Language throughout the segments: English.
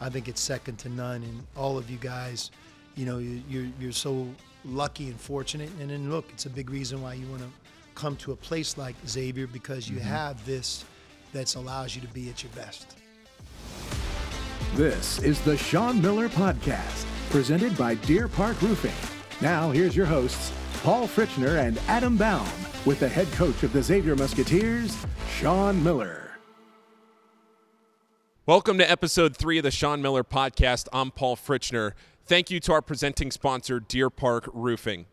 I think it's second to none. And all of you guys, you know, you, you're you're so lucky and fortunate. And then look, it's a big reason why you want to come to a place like Xavier because you Mm-hmm. have this that allows you to be at your best. This is the Sean Miller Podcast, presented by Deer Park Roofing. Now, here's your hosts, Paul Fritschner and Adam Baum, with the head coach of the Xavier Musketeers, Sean Miller. Welcome to episode three of the Sean Miller podcast. I'm Paul Fritschner. Thank you to our presenting sponsor, Deer Park Roofing.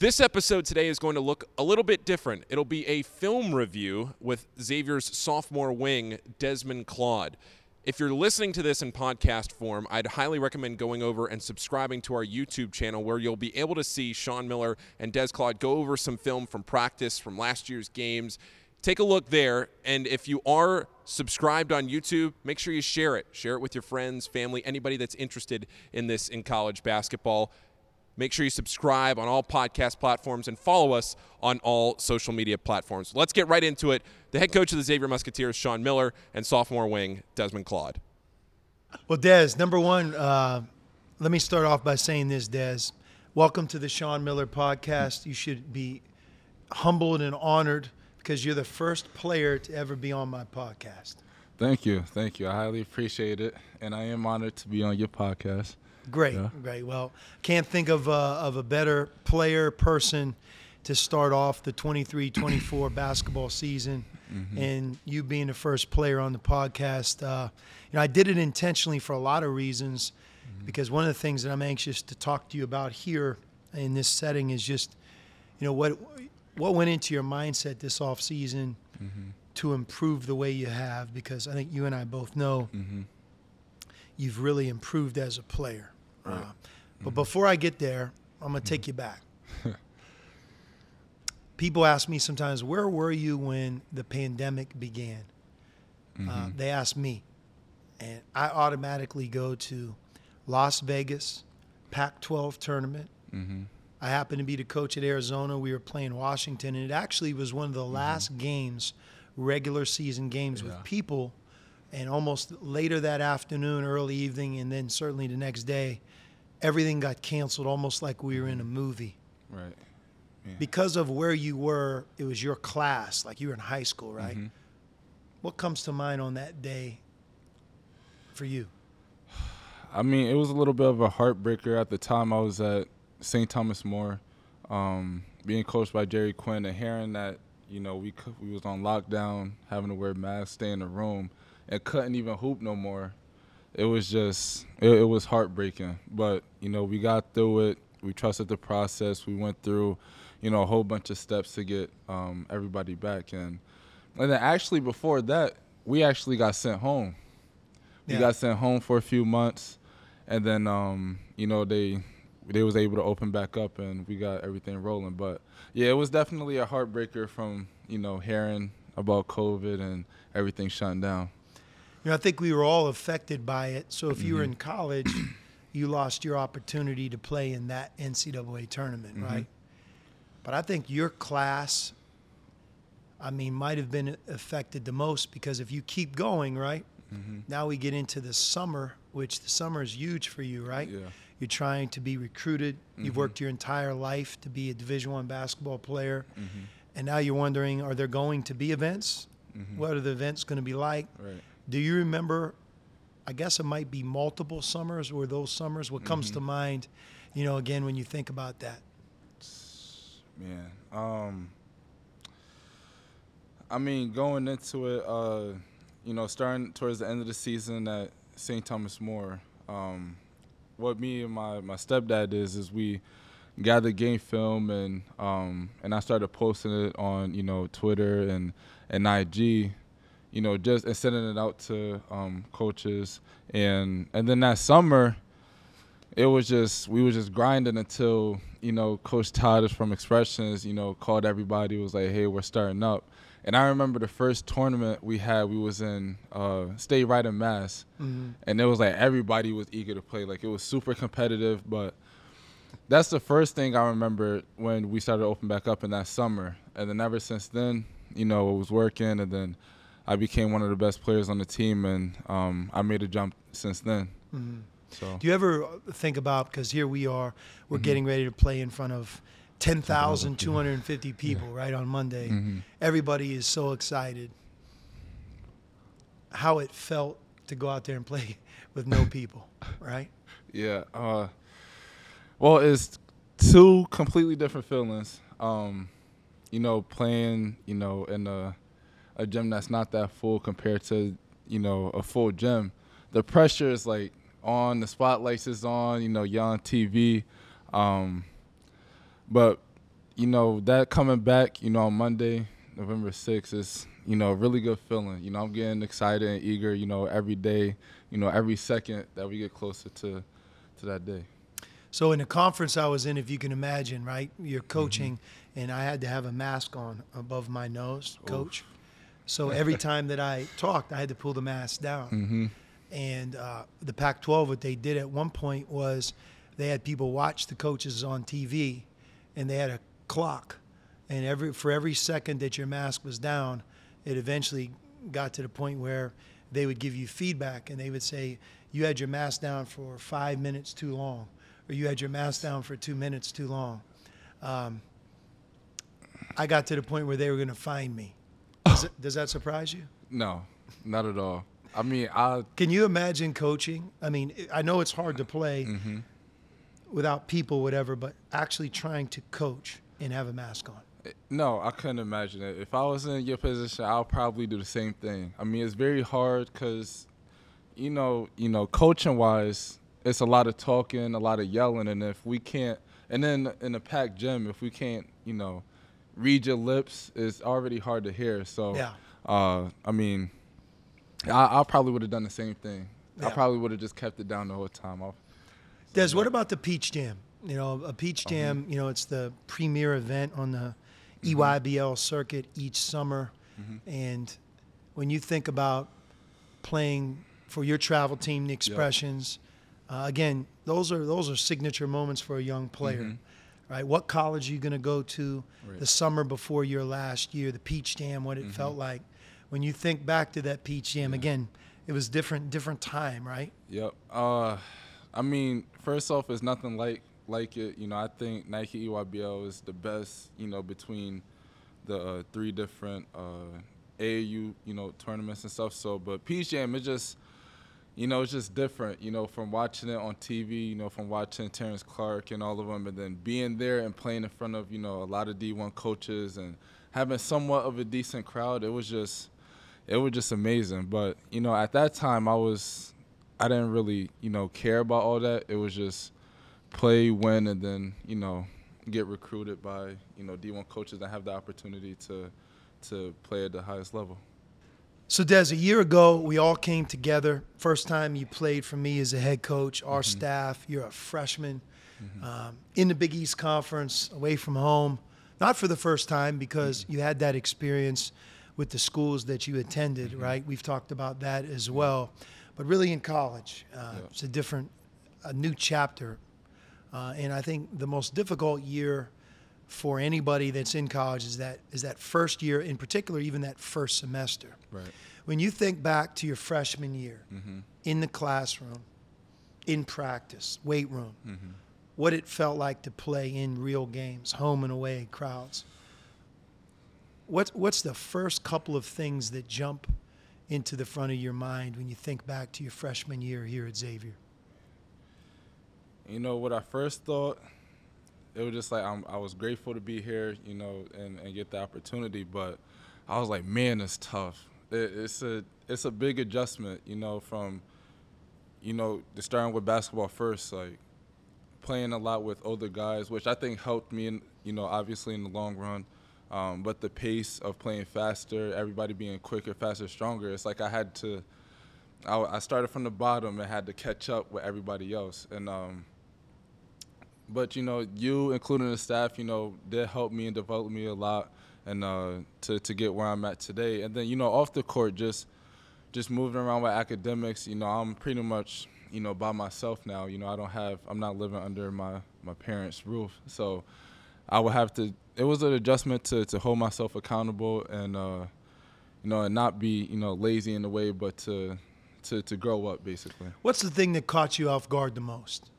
This episode today is going to look a little bit different. It'll be a film review with Xavier's sophomore wing, Desmond Claude. If you're listening to this in podcast form, I'd highly recommend going over and subscribing to our YouTube channel where you'll be able to see Sean Miller and Des Claude go over some film from practice from last year's games. Take a look there, and if you are subscribed on YouTube, make sure you share it. Share it with your friends, family, anybody that's interested in this in college basketball. Make sure you subscribe on all podcast platforms and follow us on all social media platforms. Let's get right into it. The head coach of the Xavier Musketeers, Sean Miller, and sophomore wing, Desmond Claude. Well, Des, number one, uh, let me start off by saying this, Des. Welcome to the Sean Miller podcast. You should be humbled and honored because you're the first player to ever be on my podcast. Thank you, thank you. I highly appreciate it, and I am honored to be on your podcast. Great, Yeah. great. Well, can't think of uh, of a better player person to start off the 23-24 basketball season, and you being the first player on the podcast. Uh, you know, I did it intentionally for a lot of reasons, because one of the things that I'm anxious to talk to you about here in this setting is just, you know, what what went into your mindset this off season mm-hmm. to improve the way you have, because I think you and I both know mm-hmm. you've really improved as a player. Uh, but mm-hmm. before I get there, I'm going to take you back. People ask me sometimes, where were you when the pandemic began? Uh, they ask me. And I automatically go to Las Vegas, Pac 12 tournament. I happened to be the coach at Arizona. We were playing Washington, and it actually was one of the mm-hmm. last games, regular season games, with people. And almost later that afternoon, early evening, and then certainly the next day, everything got canceled, almost like we were in a mm-hmm. movie. Right. Because of where you were, it was your class, like you were in high school, right? Mm-hmm. What comes to mind on that day for you? I mean, it was a little bit of a heartbreaker at the time. I was at St. Thomas More, um, being coached by Jerry Quinn, and hearing that you know we we was on lockdown, having to wear masks, stay in the room, and couldn't even hoop no more. It was just it, it was heartbreaking. But you know we got through it. We trusted the process. We went through, you know, a whole bunch of steps to get um, everybody back, and and then actually before that, we actually got sent home. We Yeah. got sent home for a few months, and then um, you know they they was able to open back up, and we got everything rolling. But yeah, it was definitely a heartbreaker from you know hearing about COVID and everything shutting down. You know, I think we were all affected by it. So if you were mm-hmm. in college, you lost your opportunity to play in that NCAA tournament, mm-hmm. right? But I think your class, I mean, might have been affected the most because if you keep going, right? Mm-hmm. Now we get into the summer, which the summer is huge for you, right? Yeah. You're trying to be recruited. You've worked your entire life to be a Division One basketball player, and now you're wondering, are there going to be events? What are the events going to be like? Right. Do you remember? I guess it might be multiple summers or those summers. What comes to mind, you know, again when you think about that? Man, um, I mean, going into it, uh, you know, starting towards the end of the season at St. Thomas More, um, what me and my, my stepdad is is we gather game film and um, and I started posting it on you know Twitter and and IG, you know, just and sending it out to um, coaches. And and then that summer it was just we were just grinding until you know Coach Todd from Expressions you know called everybody was like hey we're starting up and I remember the first tournament we had we was in uh, State Right in Mass and it was like everybody was eager to play like it was super competitive but that's the first thing I remember when we started to open back up in that summer and then ever since then you know it was working and then I became one of the best players on the team, and um, I made a jump since then. Mm-hmm. So Do you ever think about because here we are, we're Mm-hmm. getting ready to play in front of 10,250 people right on Monday. Mm-hmm. Everybody is so excited. How it felt to go out there and play with no people, right? Yeah. Uh, well, it's two completely different feelings. Um, you know, playing, you know, in a, a gym that's not that full compared to, you know, a full gym. The pressure is like on, the spotlights is on, you know, you're on TV. Um, but, you know, that coming back, you know, on Monday, November 6th is, you know, a really good feeling. You know, I'm getting excited and eager, you know, every day, you know, every second that we get closer to to that day. So in the conference I was in, if you can imagine, right, you're Mm-hmm. coaching, and I had to have a mask on above my nose, coach. So every time that I talked, I had to pull the mask down. Mm-hmm. And uh, the Pac-12, what they did at one point was they had people watch the coaches on TV, and they had a clock, and every for every second that your mask was down, it eventually got to the point where they would give you feedback, and they would say you had your mask down for five minutes too long, or you had your mask down for two minutes too long. Um, I got to the point where they were going to find me. Does, it, does that surprise you? No, not at all. I mean, I Can you imagine coaching? I mean, I know it's hard to play Mm-hmm. Without people, whatever, but actually trying to coach and have a mask on. no, I couldn't imagine it. If I was in your position, I'll probably do the same thing. I mean, it's very hard because, you know, you know, coaching wise, it's a lot of talking, a lot of yelling, and if we can't, and then in a packed gym, if we can't, you know, read your lips, it's already hard to hear. So, Yeah. uh, I mean, I, I probably would have done the same thing. I probably would have just kept it down the whole time. I'll, Des, what about the Peach Jam? You know, a Uh-huh. Peach Jam, you know, it's the premier event on the Mm-hmm. EYBL circuit each summer. And when you think about playing for your travel team, the expressions, uh, again, those are those are signature moments for a young player. Right? What college are you going to go to Mm-hmm. Right. the summer before your last year, the Peach Jam, what it Mm-hmm. felt like. When you think back to that Peach Jam, again, it was different different time, right? Yep. Uh, I mean, first off, it's nothing like like it. You know, I think Nike EYBL is the best. You know, between the uh, three different uh, AAU you know tournaments and stuff. So, but Peach Jam, it just you know, it's just different, you know, from watching it on TV, you know, from watching Terrence Clarke and all of them, and then being there and playing in front of, you know, a lot of D1 coaches and having somewhat of a decent crowd. It was just, it was just amazing. But, you know, at that time, I was, I didn't really, you know, care about all that. It was just play, win, and then, you know, get recruited by, you know, D1 coaches that have the opportunity to, to play at the highest level. So, Des, a year ago, we all came together. First time you played for me as a head coach, our mm-hmm. staff. You're a freshman mm-hmm. um, in the Big East Conference, away from home. Not for the first time because mm-hmm. you had that experience with the schools that you attended, right? We've talked about that as well. But really in college, uh, it's a different, a new chapter. Uh, and I think the most difficult year for anybody that's in college is that is that first year, in particular, even that first semester. Right. When you think back to your freshman year in the classroom, in practice, weight room, what it felt like to play in real games, home and away crowds. What's what's the first couple of things that jump into the front of your mind when you think back to your freshman year here at Xavier? You know what I first thought? It was just like I'm, I was grateful to be here, you know, and, and get the opportunity. But I was like, man, it's tough. It, it's a it's a big adjustment, you know, from you know starting with basketball first, like playing a lot with older guys, which I think helped me, in, you know, obviously in the long run. Um, but the pace of playing faster, everybody being quicker, faster, stronger. It's like I had to. I, I started from the bottom and had to catch up with everybody else, and um, but you know, you, including the staff, you know, did help me and develop me a lot, and uh, to to get where I'm at today. And then you know, off the court, just just moving around with academics. You know, I'm pretty much you know by myself now. You know, I don't have, I'm not living under my my parents' roof, so I would have to. It was an adjustment to to hold myself accountable and. Uh, you know, and not be you know lazy in a way, but to to to grow up basically. What's the thing that caught you off guard the most?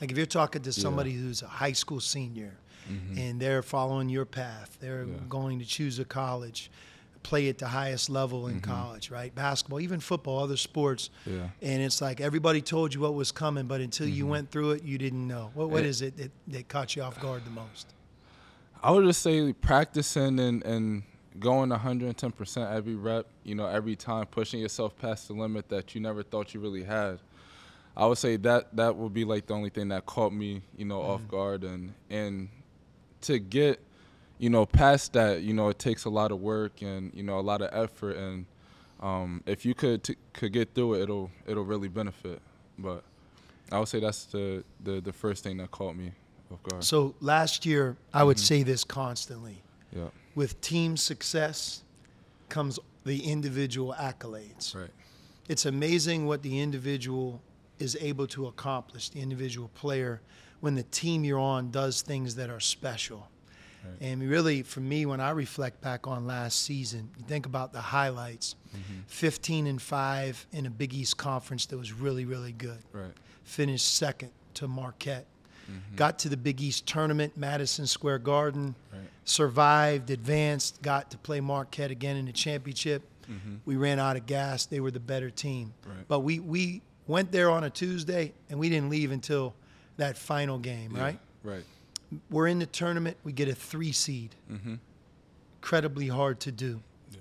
Like if you're talking to somebody who's a high school senior and they're following your path, they're Yeah. going to choose a college, play at the highest level in mm-hmm. college, right? Basketball, even football, other sports. Yeah. And it's like everybody told you what was coming, but until you mm-hmm. went through it, you didn't know. What, what It- is it that, that caught you off guard the most? I would just say practicing and, and going 110% every rep, you know, every time, pushing yourself past the limit that you never thought you really had. I would say that that would be like the only thing that caught me, you know, off mm-hmm. guard and and to get, you know, past that, you know, it takes a lot of work and you know a lot of effort and um, if you could t- could get through it, it'll it'll really benefit. But I would say that's the the, the first thing that caught me off guard. So last year, I would say this constantly. yeah, With team success comes the individual accolades. right. It's amazing what the individual is able to accomplish, the individual player, when the team you're on does things that are special. And really, for me, when I reflect back on last season, you think about the highlights mm-hmm. 15 and 5 in a Big East conference that was really, really good. Right. Finished second to Marquette. Mm-hmm. Got to the Big East tournament, Madison Square Garden. Right. Survived, advanced, got to play Marquette again in the championship. Mm-hmm. We ran out of gas. They were the better team. Right. But we, we went there on a Tuesday and we didn't leave until that final game, Yeah, right? Right. We're in the tournament. We get a three seed. Mm-hmm. Incredibly hard to do. Yeah.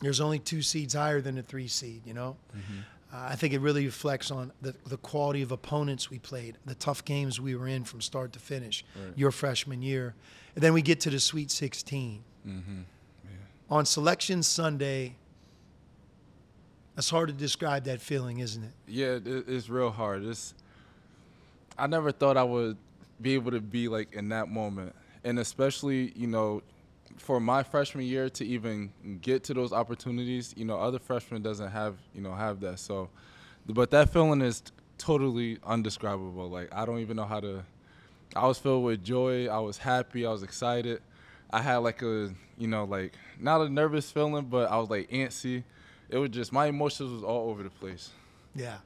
There's only two seeds higher than a three seed, you know? Mm-hmm. Uh, I think it really reflects on the, the quality of opponents we played, the tough games we were in from start to finish, Right. your freshman year. And then we get to the Sweet 16. Mm-hmm. On Selection Sunday, it's hard to describe that feeling, isn't it? Yeah, it's real hard. It's I never thought I would be able to be like in that moment, and especially you know, for my freshman year to even get to those opportunities, you know, other freshmen doesn't have you know have that. So, but that feeling is totally undescribable. Like I don't even know how to. I was filled with joy. I was happy. I was excited. I had like a you know like not a nervous feeling, but I was like antsy. It was just my emotions was all over the place. Yeah.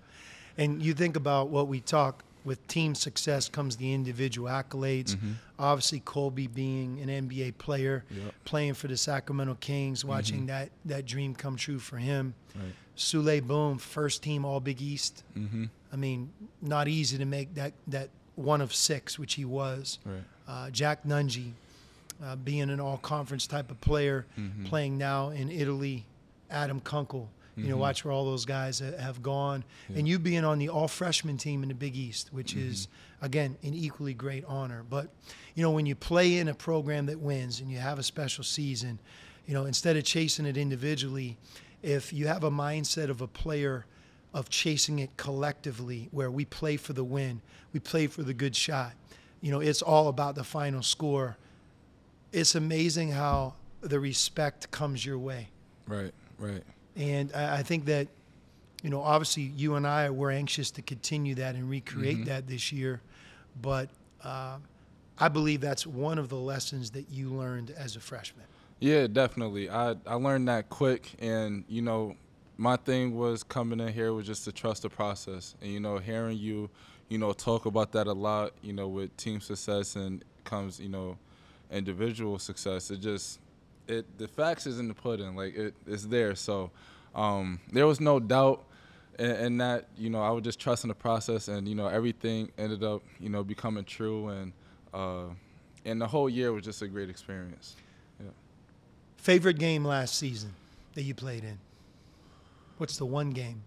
And you think about what we talk with team success comes the individual accolades. Obviously, Colby being an NBA player, Yep. playing for the Sacramento Kings, watching that, that dream come true for him. Right. Souley Boum, first team All Big East. Mm-hmm. I mean, not easy to make that, that one of six, which he was. Right. Uh, Jack Nunge, uh, being an all conference type of player, Mm-hmm. playing now in Italy. Adam Kunkel, you know, mm-hmm. watch where all those guys have gone. And you being on the all freshman team in the Big East, which mm-hmm. is, again, an equally great honor. But, you know, when you play in a program that wins and you have a special season, you know, instead of chasing it individually, if you have a mindset of a player of chasing it collectively, where we play for the win, we play for the good shot, you know, it's all about the final score. It's amazing how the respect comes your way. Right. Right. And I, I think that, you know, obviously you and I we're anxious to continue that and recreate that this year, but uh, I believe that's one of the lessons that you learned as a freshman. Yeah, definitely. I I learned that quick, and you know, my thing was coming in here was just to trust the process, and you know, hearing you, you know, talk about that a lot. You know, with team success and comes, you know, individual success. It just it the facts is in the pudding. Like it, it's there. So um, there was no doubt in, in that. You know, I was just trusting the process, and you know, everything ended up, you know, becoming true, and uh, and the whole year was just a great experience. Yeah. Favorite game last season that you played in? What's the one game?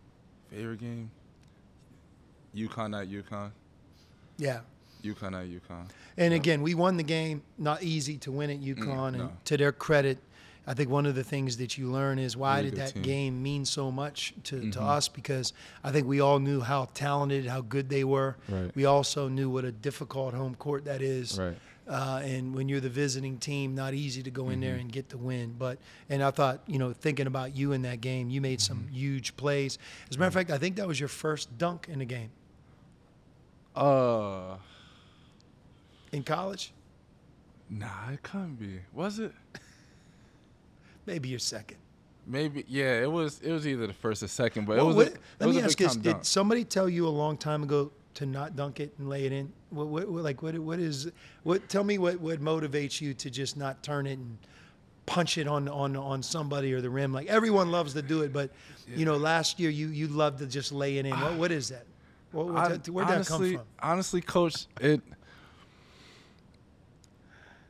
Favorite game? UConn at UConn. Yeah. UConn at UConn. And Yeah. again, we won the game. Not easy to win at UConn, and no. to their credit, I think one of the things that you learn is why Really did that team. game mean so much to, to Mhm. us? Because I think we all knew how talented, how good they were. Right. We also knew what a difficult home court that is. Right. Uh, and when you're the visiting team, not easy to go in Mm-hmm. there and get the win. But and I thought, you know, thinking about you in that game, you made Mm-hmm. some huge plays. As a matter of fact, I think that was your first dunk in the game Uh, in college. nah, it couldn't be. Was it? maybe your second. Maybe yeah, it was it was either the first or second, but it was. what- a, it let was me a ask this: Did dunk. somebody tell you a long time ago to not dunk it and lay it in? What, what, what- like what what is what? Tell me what what motivates you to just not turn it and punch it on on on somebody or the rim? Like everyone loves to do it, but you know, last year you you loved to just lay it in. What what is that? What, what, I- that- where'd that come from? Honestly, coach, it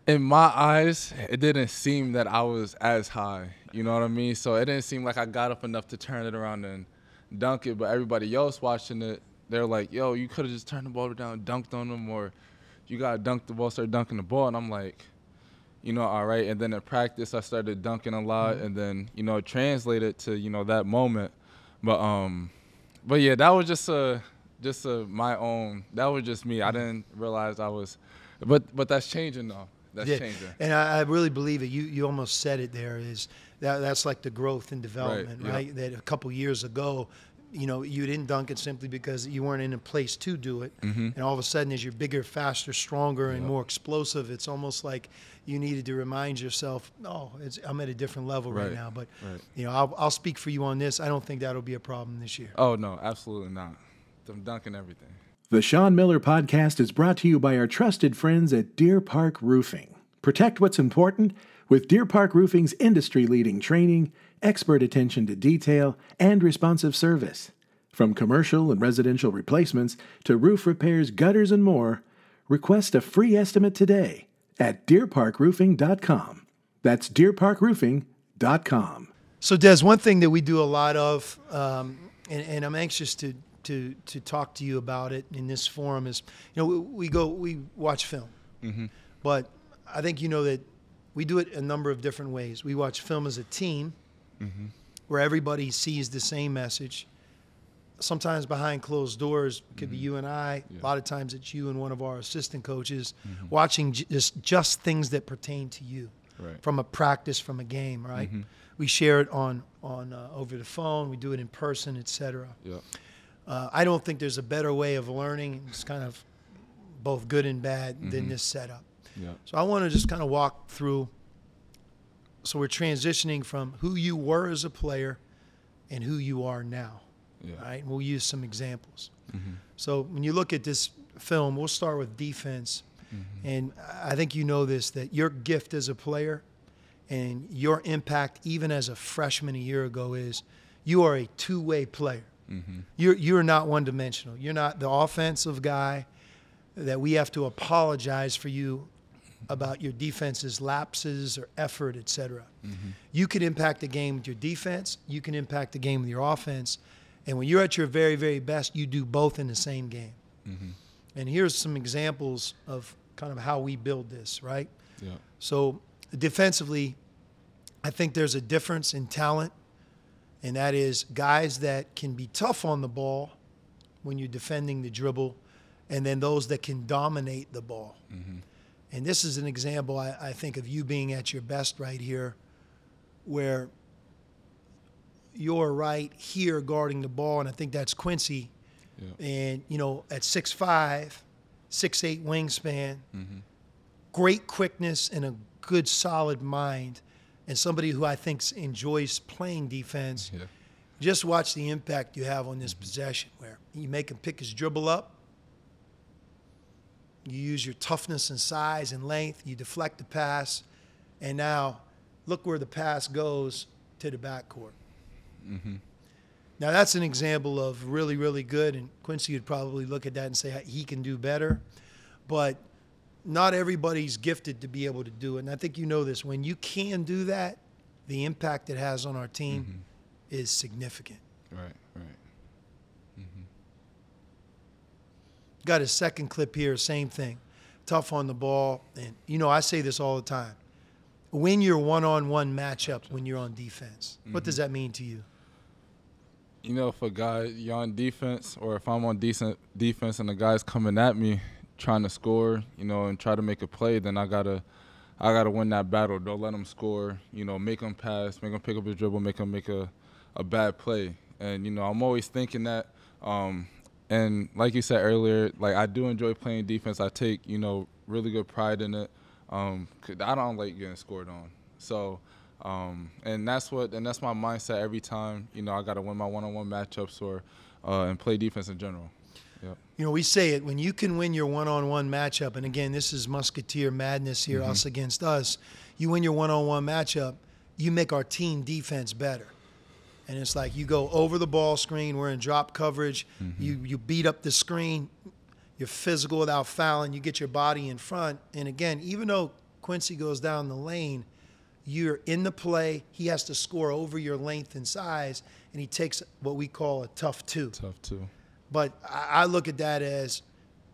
in my eyes, it didn't seem that I was as high. You know what I mean? So it didn't seem like I got up enough to turn it around and dunk it. But everybody else watching it, they're like, "Yo, you could have just turned the ball down, dunked on them, or you gotta dunk the ball, start dunking the ball." And I'm like, you know, all right. And then in practice, I started dunking a lot, Mm-hmm. and then you know, translated to you know that moment. But um, but yeah, that was just a just a my own. That was just me. Mm-hmm. I didn't realize I was, but but that's changing though. That's Yeah, changing. and I, I really believe it. You you almost said it there. Is that that's like the growth and development, yeah. right? That a couple years ago, you know, you didn't dunk it simply because you weren't in a place to do it, Mm-hmm. and all of a sudden, as you're bigger, faster, stronger, and more explosive, it's almost like you needed to remind yourself, "Oh, it's, I'm at a different level right, Right, now." But right. you know, I'll, I'll speak for you on this. I don't think that'll be a problem this year. Oh no, absolutely not. I'm dunking everything. The Sean Miller Podcast is brought to you by our trusted friends at Deer Park Roofing. Protect what's important with Deer Park Roofing's industry leading training, expert attention to detail, and responsive service. From commercial and residential replacements to roof repairs, gutters, and more, request a free estimate today at deerparkroofing.com. That's deerparkroofing.com. So, Des, one thing that we do a lot of, um, and, and I'm anxious to, to to talk to you about it in this forum, is you know we, we go we watch film, mm-hmm. but I think you know that we do it a number of different ways. We watch film as a team, mm-hmm. where everybody sees the same message. Sometimes behind closed doors, could be mm-hmm. you and I. A lot of times it's you and one of our assistant coaches watching just just things that pertain to you Right. from a practice, from a game, right? We share it on on uh, over the phone. We do it in person, etc. Yep. Uh, I don't think there's a better way of learning. It's kind of both good and bad than mm-hmm. this setup. Yep. So I want to just kind of walk through. So we're transitioning from who you were as a player and who you are now. Yeah. Right? And we'll use some examples. Mm-hmm. So when you look at this film, we'll start with defense. Mm-hmm. And I think you know this that your gift as a player and your impact, even as a freshman a year ago, is you are a two way player. Mm-hmm. You're, you're not one dimensional. You're not the offensive guy that we have to apologize for you about your defense's lapses or effort, et cetera. Mm-hmm. You can impact the game with your defense. You can impact the game with your offense. And when you're at your very, very best, you do both in the same game. Mm-hmm. And here's some examples of kind of how we build this, right? Yep. So defensively, I think there's a difference in talent, and that is guys that can be tough on the ball when you're defending the dribble, and then those that can dominate the ball. Mm-hmm. And this is an example, I, I think, of you being at your best right here, where you're right here guarding the ball, and I think that's Quincy. Yep. And, you know, at 6'5, 6'8 wingspan, mm-hmm. great quickness and a good solid mind, and somebody who I think enjoys playing defense. Yeah. Just watch the impact you have on this mm-hmm. possession where you make him pick his dribble up. You use your toughness and size and length. You deflect the pass. And now look where the pass goes to the backcourt. Mm-hmm. Now, that's an example of really, really good. And Quincy would probably look at that and say he can do better. But not everybody's gifted to be able to do it. And I think you know this. When you can do that, the impact it has on our team mm-hmm. is significant. Right. Right. Mm-hmm. Got a second clip here, same thing. Tough on the ball. And, you know, I say this all the time. Win your one on one matchup when you're on defense. What does mm-hmm. that mean to you? you know, if a guy you're on defense, or if I'm on decent defense and the guy's coming at me trying to score, you know, and try to make a play, then I gotta, I gotta win that battle. Don't let them score. You know, make them pass, make them pick up his dribble, make them make a, a bad play. And you know, I'm always thinking that. Um, and like you said earlier, like I do enjoy playing defense. I take you know really good pride in it. Um, I don't like getting scored on. So Um, and that's what and that's my mindset every time. You know, I got to win my one-on-one matchups or uh, and play defense in general. Yep. You know, we say it when you can win your one-on-one matchup, and again, this is Musketeer madness here, Mm-hmm. us against us. You win your one-on-one matchup, you make our team defense better. And it's like you go over the ball screen, we're in drop coverage, Mm-hmm. you you beat up the screen, you're physical without fouling, you get your body in front. And again, even though Quincy goes down the lane, you're in the play, he has to score over your length and size, and he takes what we call a tough two. Tough too. But I look at that as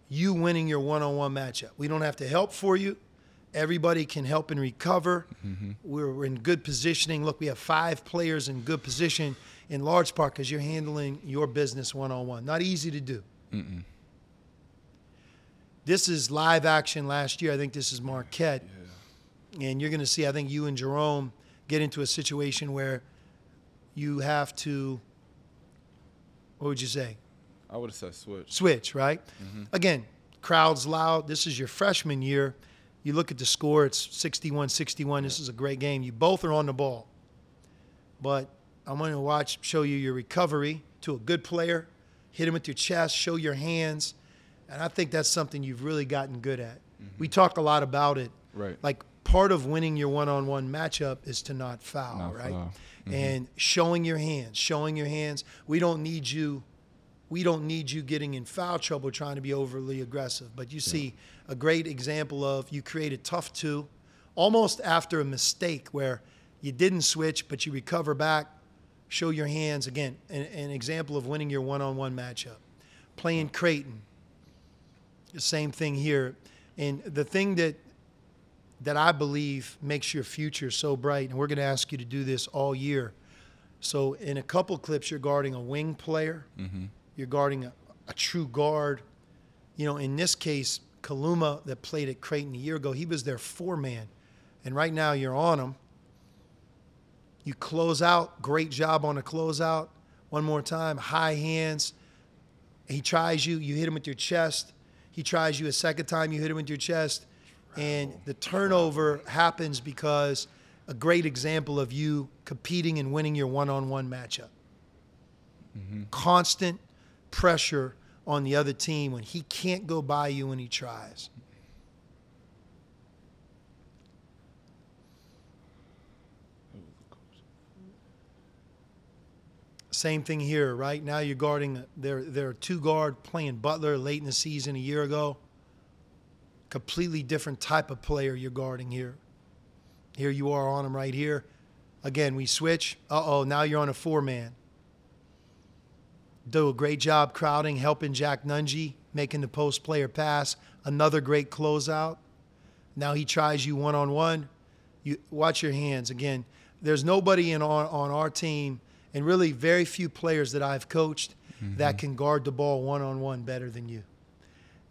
you winning your one-on-one matchup. We don't have to help for you. Everybody can help and recover. Mm-hmm. We're in good positioning. Look, we have five players in good position, in large part because you're handling your business one-on-one. Not easy to do. This is live action last year. I think this is Marquette. And you're going to see, I think you and Jerome get into a situation where you have to, what would you say? I would have said switch. switch, right? Mm-hmm. Again, crowd's loud. This is your freshman year. You look at the score, it's 61 61. This is a great game. You both are on the ball. But I'm going to watch, show you your recovery to a good player, hit him with your chest, show your hands. And I think that's something you've really gotten good at. Mm-hmm. We talk a lot about it. Right. Like part of winning your one on one matchup is to not foul, Not right? foul. Mm-hmm. And showing your hands, showing your hands. We don't need you we don't need you getting in foul trouble trying to be overly aggressive. But you see a great example of you created tough two almost after a mistake where you didn't switch, but you recover back, show your hands. Again, an, an example of winning your one on one matchup. Playing Creighton, the same thing here. And the thing that that I believe makes your future so bright, and we're going to ask you to do this all year. So, in a couple clips, you're guarding a wing player, mm-hmm. You're guarding a, a true guard. You know, in this case, Kaluma, that played at Creighton a year ago, he was their four man. And right now, you're on him. You close out, great job on the closeout. One more time, high hands. He tries you, you hit him with your chest. He tries you a second time, you hit him with your chest. And the turnover happens because a great example of you competing and winning your one on one matchup. Mm-hmm. Constant pressure on the other team when he can't go by you when he tries. Same thing here, right? Now you're guarding there are two guard playing Butler late in the season a year ago. Completely different type of player you're guarding here. Here you are on him right here. Again, we switch. Uh-oh, now you're on a four man. Do a great job crowding, helping Jack Nunge, making the post player pass. Another great closeout. Now he tries you one on one. You watch your hands again. There's nobody in our, on our team, and really very few players that I've coached that mm-hmm. can guard the ball one on one better than you.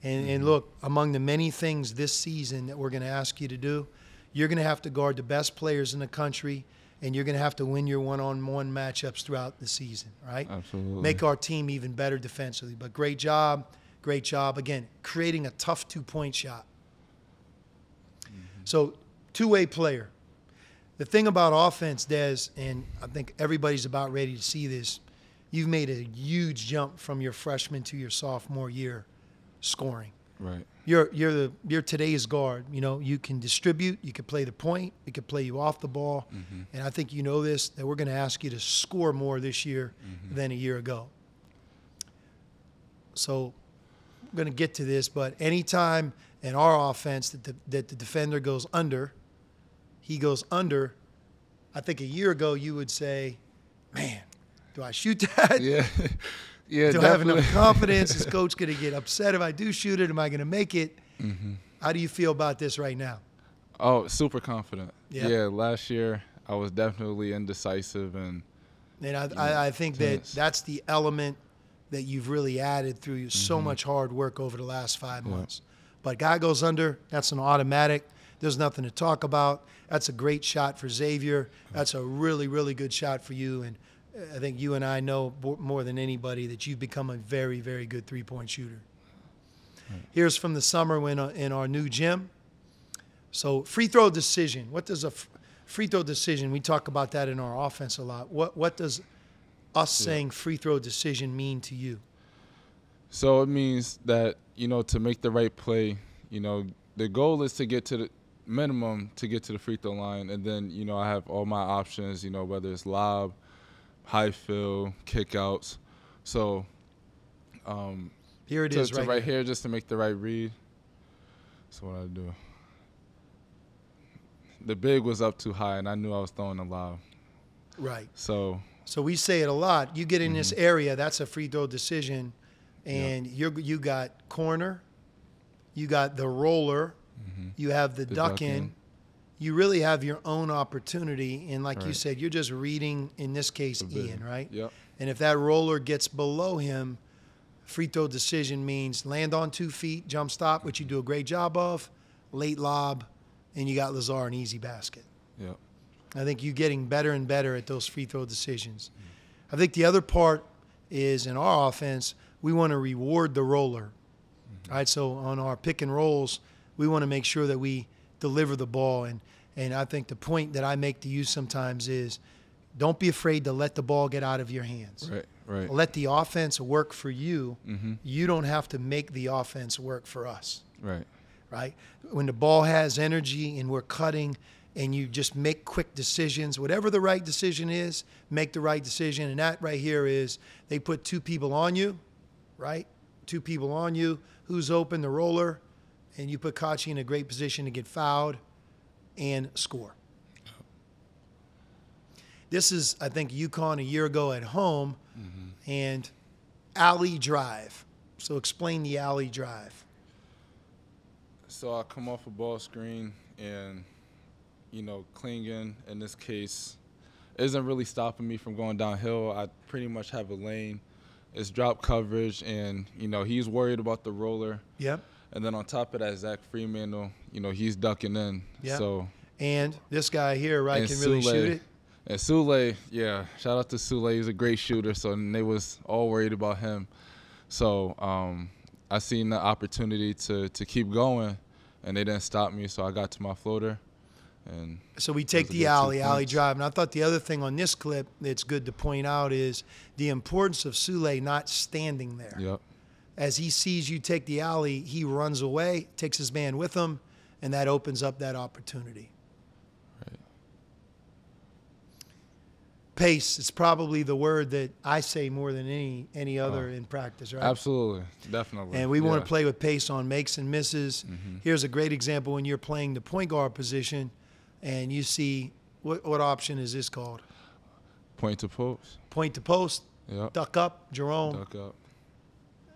And, and mm-hmm. look, among the many things this season that we're going to ask you to do, you're going to have to guard the best players in the country, and you're going to have to win your one-on-one matchups throughout the season, right? Absolutely. Make our team even better defensively. But great job, great job again, creating a tough two-point shot. Mm-hmm. So, two-way player. The thing about offense, Des, and I think everybody's about ready to see this. You've made a huge jump from your freshman to your sophomore year, scoring. Right. You're you're the you're today's guard. You know you can distribute. You can play the point. We can play you off the ball, mm-hmm. and I think you know this that we're going to ask you to score more this year mm-hmm. than a year ago. So, I'm going to get to this, but anytime in our offense that the, that the defender goes under, he goes under. I think a year ago you would say, "Man, do I shoot that? Yeah. yeah. do I have enough confidence? Is coach going to get upset if I do shoot it? Am I going to make it? Mm-hmm. How do you feel about this right now? Oh, super confident. Yeah. Yeah. Last year I was definitely indecisive and And I, I, I think that that's the element that you've really added through so mm-hmm. much hard work over the last five months. But guy goes under, that's an automatic. There's nothing to talk about. That's a great shot for Xavier. That's a really, really good shot for you. And I think you and I know more than anybody that you've become a very, very good three point shooter. Here's from the summer when uh, in our new gym. So free throw decision. What does a f- free throw decision. We talk about that in our offense a lot. What what does us saying free throw decision mean to you? So it means that you know to make the right play, you know, the goal is to get to the minimum to get to the free throw line, and then you know I have all my options. You know whether it's lob, high fill, kickouts. So um, Here it to, is, to right, right here. here just to make the right read. So what I do. The big was up too high, and I knew I was throwing a lob. Right. So So we say it a lot. You get in Mm-hmm. this area, that's a free throw decision, and you're you got corner, you got the roller, you have the, Mm-hmm. The duck, duck in. in. You really have your own opportunity, and like you said, you're just reading in this case. Ian, right? Yep. And if that roller gets below him, free throw decision means land on two feet, jump stop, which you do a great job of, late lob, and you got Lazar an easy basket. Yep. I think you're getting better and better at those free throw decisions. I think the other part is in our offense, we want to reward the roller. Mm-hmm. All right, so on our pick and rolls, we want to make sure that we deliver the ball. And, and I think the point that I make to you sometimes is don't be afraid to let the ball get out of your hands. Right. Right. Let the offense work for you. Mm-hmm. You don't have to make the offense work for us Right. right? When the ball has energy and we're cutting and you just make quick decisions, whatever the right decision is, make the right decision. And that right here is they put two people on you, right? Two people on you. Who's open? The roller. And you put Kachi in a great position to get fouled and score. This is, I think, UConn a year ago at home mm-hmm. and alley drive. So explain the alley drive. So I come off a ball screen and, you know, Clingan in this case isn't really stopping me from going downhill. I pretty much have a lane. It's drop coverage and, you know, he's worried about the roller. Yep. And then on top of that, Zach Freeman, you know, he's ducking in. Yeah. So And this guy here, right, can really Souley- shoot it. And Souley, yeah, shout out to Souley. He's a great shooter. So and they was all worried about him. So um, I seen the opportunity to to keep going, and they didn't stop me. So I got to my floater, and So we take the alley, alley drive. And I thought the other thing on this clip that's good to point out is the importance of Souley not standing there. yep, As he sees you take the alley, he runs away, takes his man with him, and that opens up that opportunity. Right. Pace is probably the word that I say more than any any other oh. in practice, right? absolutely, definitely. And we want to play with pace on makes and misses. Mm-hmm. Here's a great example when you're playing the point guard position and you see what, what option is this called? point to post. Point to post, Yep, duck up, Jerome, duck up.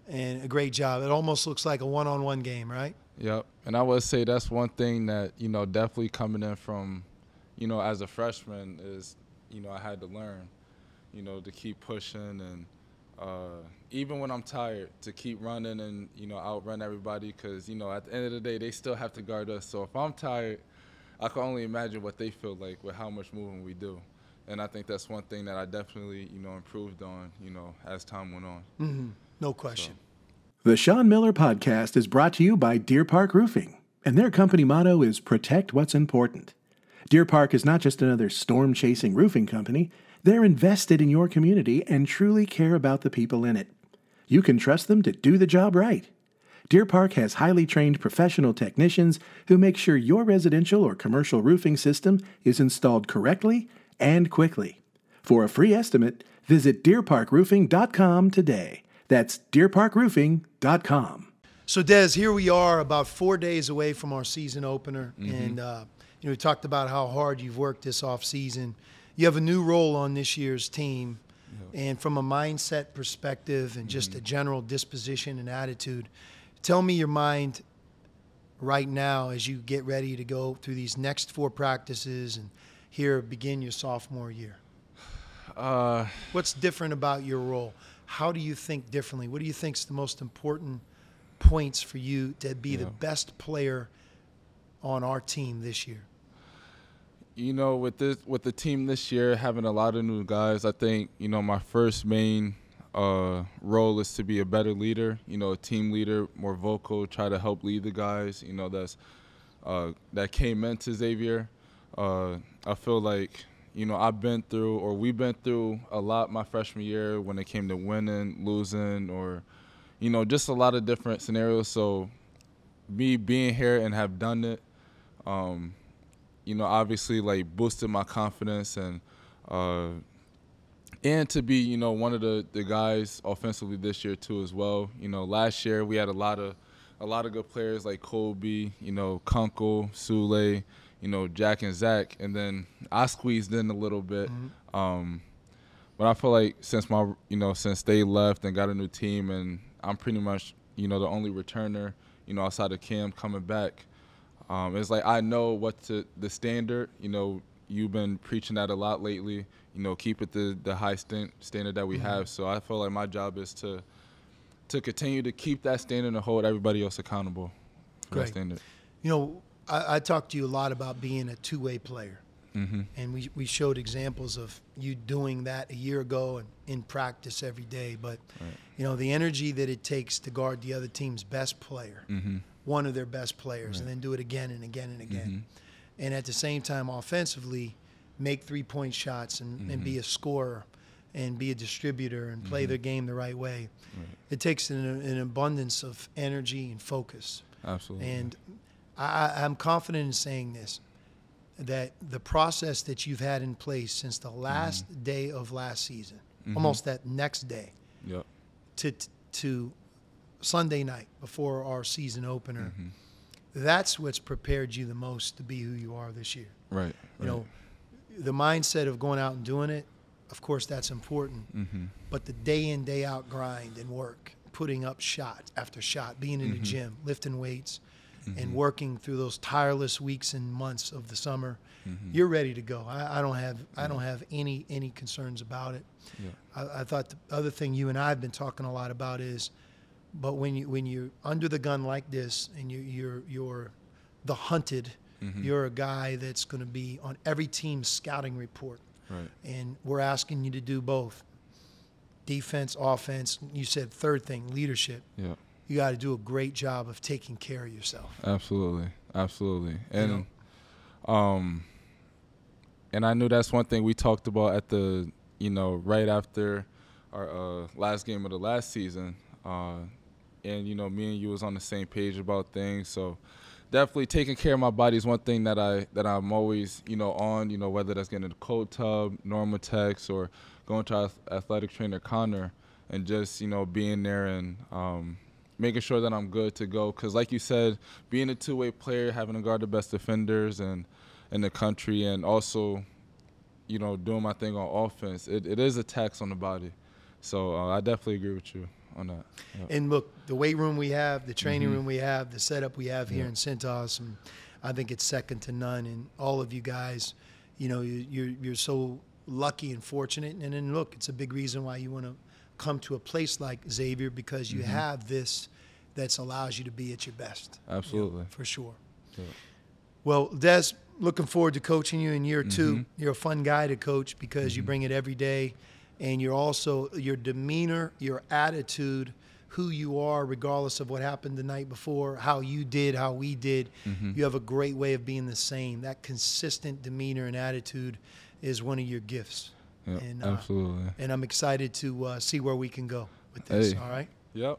And a great job. It almost looks like a one on one game, right? Yep, and I would say that's one thing that you know definitely coming in from, you know, as a freshman is, you know, I had to learn, you know, to keep pushing and uh, even when I'm tired to keep running and you know outrun everybody because you know at the end of the day they still have to guard us. So if I'm tired, I can only imagine what they feel like with how much moving we do, and I think that's one thing that I definitely you know improved on, you know, as time went on. Mm-hmm. No question. The Sean Miller Podcast is brought to you by Deer Park Roofing, and their company motto is Protect What's Important. Deer Park is not just another storm chasing roofing company, they're invested in your community and truly care about the people in it. You can trust them to do the job right. Deer Park has highly trained professional technicians who make sure your residential or commercial roofing system is installed correctly and quickly. For a free estimate, visit deerparkroofing.com today. That's deerparkroofing.com. So, Des, here we are about four days away from our season opener. And, uh, you know, we talked about how hard you've worked this off season. You have a new role on this year's team. And from a mindset perspective and just a general disposition and attitude, tell me your mind right now as you get ready to go through these next four practices and here begin your sophomore year. Uh, What's different about your role? How do you think differently? What do you think is the most important points for you to be the best player on our team this year? you know, with this with the team this year having a lot of new guys, I think you know my first main uh, role is to be a better leader. You know, a team leader, more vocal, try to help lead the guys. You know, that's uh, that came into Xavier. Uh, I feel like you know I've been through or we've been through a lot my freshman year when it came to winning, losing, or you know just a lot of different scenarios. So me being here and have done it, um, you know, obviously like boosted my confidence and uh, and to be you know one of the the guys offensively this year too as well. You know, last year we had a lot of a lot of good players like Colby, you know, Kunkel, Souley, you know, Jack and Zach, and then I squeezed in a little bit. Mm-hmm. Um, but I feel like since my you know since they left and got a new team and I'm pretty much you know the only returner you know outside of Cam coming back. Um, it's like I know what to, the standard. You know, you've been preaching that a lot lately. You know, keep it the the high stand, standard that we Mm-hmm. have. So I feel like my job is to to continue to keep that standard and hold everybody else accountable for Great. that standard. You know, I, I talked to you a lot about being a two-way player, Mm-hmm. and we we showed examples of you doing that a year ago and in practice every day. But you know, the energy that it takes to guard the other team's best player, Mm-hmm. one of their best players, and then do it again and again and again, and at the same time, offensively, make three-point shots and, and be a scorer. And be a distributor and play their game the right way. It takes an, an abundance of energy and focus. Absolutely. And I, I'm confident in saying this that the process that you've had in place since the last mm-hmm. day of last season, mm-hmm. almost that next day, yep. to, to Sunday night before our season opener, mm-hmm. that's what's prepared you the most to be who you are this year. Right. right. You know, the mindset of going out and doing it, of course, that's important. Mm-hmm. But the day in, day out grind and work, putting up shot after shot, being in the gym, lifting weights, and mm-hmm. working through those tireless weeks and months of the summer, mm-hmm. you're ready to go. I, I don't have I don't have any any concerns about it. Yeah. I, I thought the other thing you and I have been talking a lot about is, but when you when you're under the gun like this and you, you're you're the hunted, mm-hmm. you're a guy that's going to be on every team's scouting report Right. and we're asking you to do both defense offense you said third thing leadership Yeah. You got to do a great job of taking care of yourself. Absolutely, absolutely, and um, and I knew that's one thing we talked about at the you know right after our uh, last game of the last season, uh, and you know me and you was on the same page about things, so definitely taking care of my body is one thing that I that I'm always you know on you know whether that's getting a cold tub, NormaTecs, or going to athletic trainer Connor, and just you know being there and um, making sure that I'm good to go. Because like you said, being a two-way player, having to guard the best defenders and in the country, and also you know doing my thing on offense, it, it is a tax on the body. So uh, I definitely agree with you on that. Yeah. and look the weight room we have the training room we have the setup we have here in Cintas and I think it's second to none and all of you guys you know you, you're you're so lucky and fortunate and then look it's a big reason why you want to come to a place like Xavier because you mm-hmm. have this that allows you to be at your best you know, Absolutely. for sure Yeah. Well, Des, looking forward to coaching you in year 2 mm-hmm. You're a fun guy to coach because you mm-hmm. bring it every day, and you're also your demeanor, your attitude, who you are, regardless of what happened the night before, how you did, how we did. You have a great way of being the same. That consistent demeanor and attitude is one of your gifts. Yeah, and, uh, absolutely. And I'm excited to uh, see where we can go with this. Hey. All right. Yep.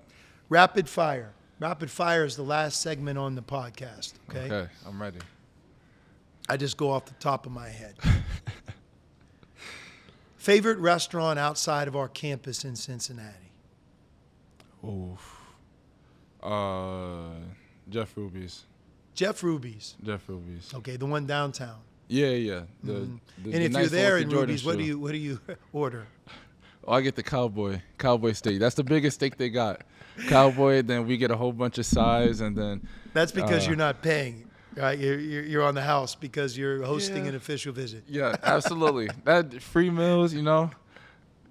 Rapid fire. Rapid fire is the last segment on the podcast. Okay. Okay, I'm ready. I just go off the top of my head. Favorite restaurant outside of our campus in Cincinnati? Oof. Uh, Jeff Ruby's. Jeff Ruby's. Jeff Ruby's. Okay, the one downtown. Yeah, yeah. The, the- and if nice you're there in with the Jordan Ruby's, what do you what do you order? Oh, I get the cowboy, cowboy steak. That's the biggest steak they got. Cowboy. Then we get a whole bunch of sides, and then That's because Uh, you're not paying, right? You're, you're you're on the house because you're hosting Yeah. an official visit. yeah, absolutely. that free meals, you know,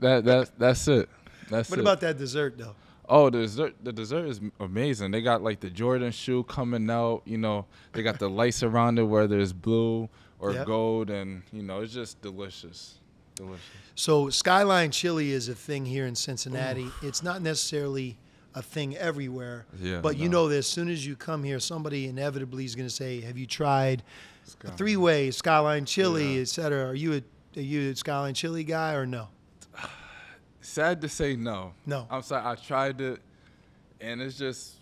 that that that's it. That's What it. about that dessert though? Oh, the dessert, the dessert is amazing. They got like the Jordan shoe coming out. You know, they got the lights around it, whether it's blue or Yep. gold, and you know, it's just delicious, delicious. So Skyline Chili is a thing here in Cincinnati. It's not necessarily a thing everywhere, Yeah, but you know that as soon as you come here, somebody inevitably is going to say, "Have you tried Skyline. Three way, Skyline Chili, Yeah. et cetera. Are you a are you a Skyline Chili guy or no? Sad to say no. No. I'm sorry. I tried it, and it's just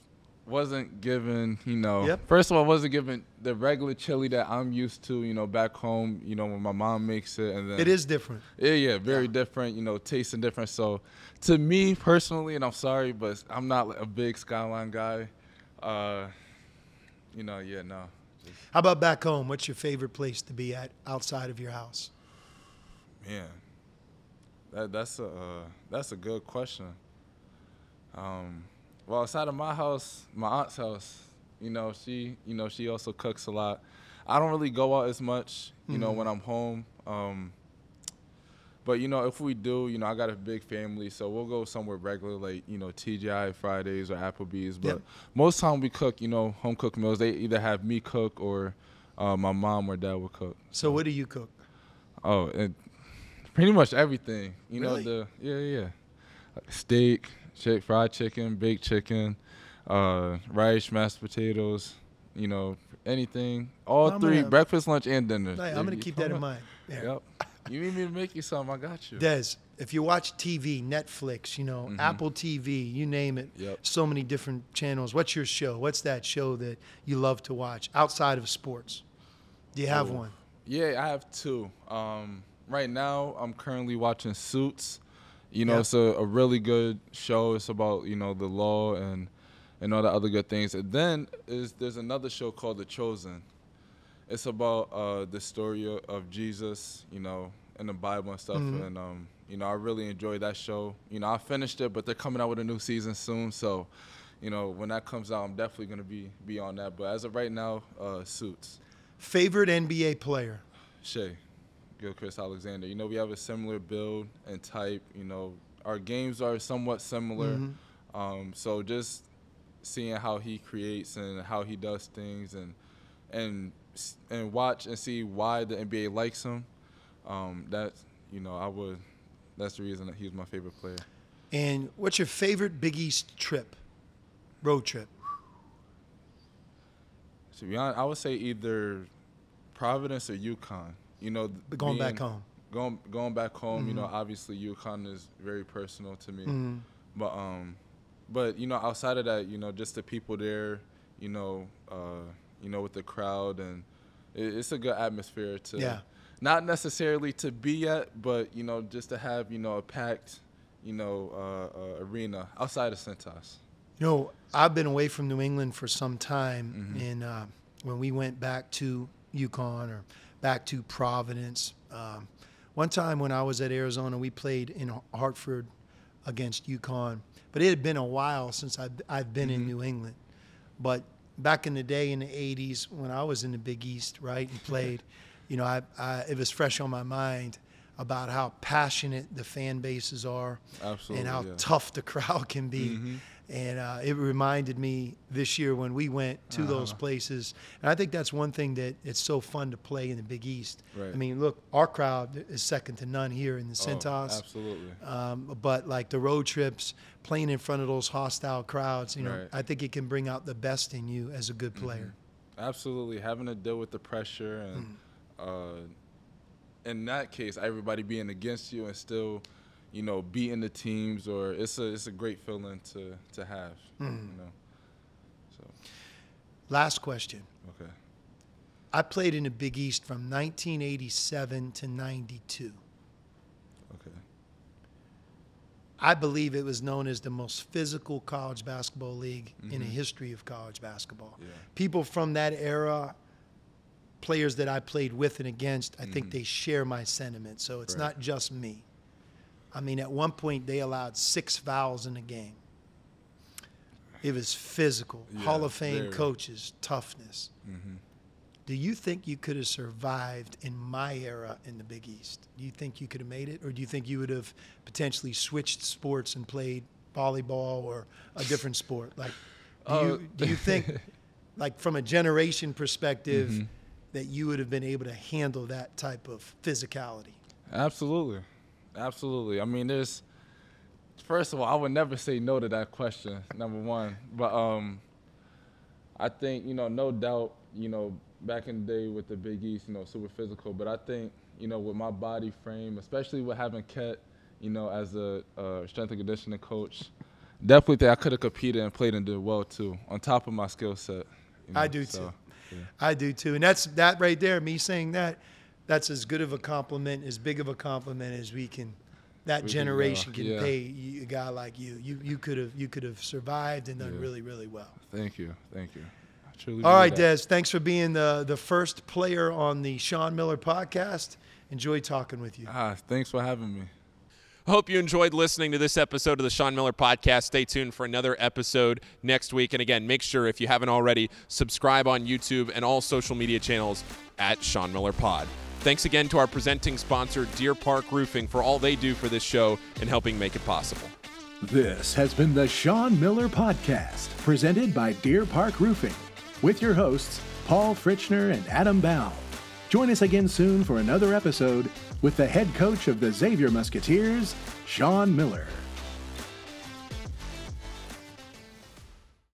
wasn't given. You know, Yep. first of all, wasn't given the regular chili that I'm used to. You know, back home. You know, when my mom makes it, and then It is different. Yeah, yeah, very different. You know, tasting different. So, to me personally, and I'm sorry, but I'm not a big Skyline guy. Uh, you know, yeah, no. Just, How about back home? What's your favorite place to be at outside of your house? man, that that's a uh, that's a good question. Um, well, outside of my house, my aunt's house, you know, she, you know, she also cooks a lot. I don't really go out as much, you know, when I'm home. Um, but you know, if we do, you know, I got a big family, so we'll go somewhere regular, like you know, TGI Fridays or Applebee's. But Yep. most time we cook, you know, home cooked meals. They either have me cook or uh, my mom or dad will cook. So what do you cook? Oh, and pretty much everything. You Really? know the yeah yeah, steak, chick, fried chicken, baked chicken, uh, rice, mashed potatoes. You know anything. All I'm 3 gonna- breakfast, lunch, and dinner. I'm gonna keep that in mind. Yeah. Yep. You need me to make you something? I got you. Des, if you watch TV, Netflix, you know, Apple TV, you name it, Mm-hmm. Yep. so many different channels. What's your show? What's that show that you love to watch outside of sports? Do you have Oh. one? Yeah, I have two. Um, right now, I'm currently watching Suits. You know, Yeah. it's a, a really good show. It's about you know the law and and all the other good things. And then is there's another show called The Chosen. It's about uh, the story of, Jesus. You know, in the Bible and stuff. Mm-hmm. And um, you know, I really enjoyed that show. You know, I finished it, but they're coming out with a new season soon. So, you know, when that comes out, I'm definitely gonna be be on that. But as of right now, uh, Suits. Favorite NBA player? Shai, Gilgeous-Alexander. You know, we have a similar build and type. You know, our games are somewhat similar. Um, so just seeing how he creates and how he does things and and and watch and see why the NBA likes him. Um, that's you know, I would. That's the reason that he's my favorite player. And what's your favorite Big East trip? Road trip. To be honest, I would say either Providence or UConn. You know, But going back home. Going going back home, you know, Mm-hmm. obviously UConn is very personal to me. But um, but you know, outside of that, you know, just the people there, you know, uh, you know, with the crowd and it, it's a good atmosphere to. Yeah. Not necessarily to be at, but you know, just to have you know a packed, you know, uh, uh, arena outside of Cintas. You know, I've been away from New England for some time, Mm-hmm. and uh, when we went back to UConn or back to Providence, um, one time when I was at Arizona, we played in Hartford against UConn, but it had been a while since I've, I've been Mm-hmm. in New England. But back in the day in the '80s, when I was in the Big East, right, and played, you know, I, I, it was fresh on my mind about how passionate the fan bases are Absolutely, and how yeah. tough the crowd can be. Mm-hmm. And uh, it reminded me this year when we went to those Uh-huh. places. And I think that's one thing that it's so fun to play in the Big East. Right. I mean, look, our crowd is second to none here in the Oh, Cintas. absolutely. Um, but like the road trips, playing in front of those hostile crowds, you know, Right. I think it can bring out the best in you as a good Mm-hmm. player. Absolutely, having to deal with the pressure and Mm. uh, in that case, everybody being against you and still, you know, beating the teams, or it's a it's a great feeling to to have. Mm. You know, so Last question. okay, I played in the Big East from 1987 to 92. okay, I believe it was known as the most physical college basketball league in the history of college basketball. Mm-hmm. Yeah. People from that era, players that I played with and against, I think they share my sentiment. So it's Mm-hmm. Right. not just me. I mean, at one point they allowed six fouls in a game. It was physical. Yeah, Hall of Fame very. coaches, toughness. Mm-hmm. Do you think you could have survived in my era in the Big East? Do you think you could have made it, or do you think you would have potentially switched sports and played volleyball or a different sport? Like, do Uh, you do you think, like from a generation perspective, Mm-hmm. that you would have been able to handle that type of physicality? absolutely, absolutely. I mean, there's first of all, I would never say no to that question. Number one, but um, I think you know, no doubt, you know, back in the day with the Big East, you know, super physical. But I think, you know, with my body frame, especially with having Ket, you know, as a uh, strength and conditioning coach, definitely think I could have competed and played and did well too, on top of my skill set. You know, I do so, too. yeah. I do too. And that's that right there, me saying that, that's as good of a compliment, as big of a compliment as we can that We can, uh, generation can yeah. pay you- a guy like you. You you could have you could have survived and done Yeah. really, really well. Thank you, thank you. Truly All right, believe that. Des, thanks for being the the first player on the Sean Miller podcast. Enjoy talking with you. Ah, thanks for having me. I hope you enjoyed listening to this episode of the Sean Miller Podcast. Stay tuned for another episode next week. And again, make sure if you haven't already, subscribe on YouTube and all social media channels at Sean Miller Pod. Thanks again to our presenting sponsor, Deer Park Roofing, for all they do for this show and helping make it possible. This has been the Sean Miller Podcast, presented by Deer Park Roofing, with your hosts, Paul Fritschner and Adam Baum. Join us again soon for another episode with the head coach of the Xavier Musketeers, Sean Miller.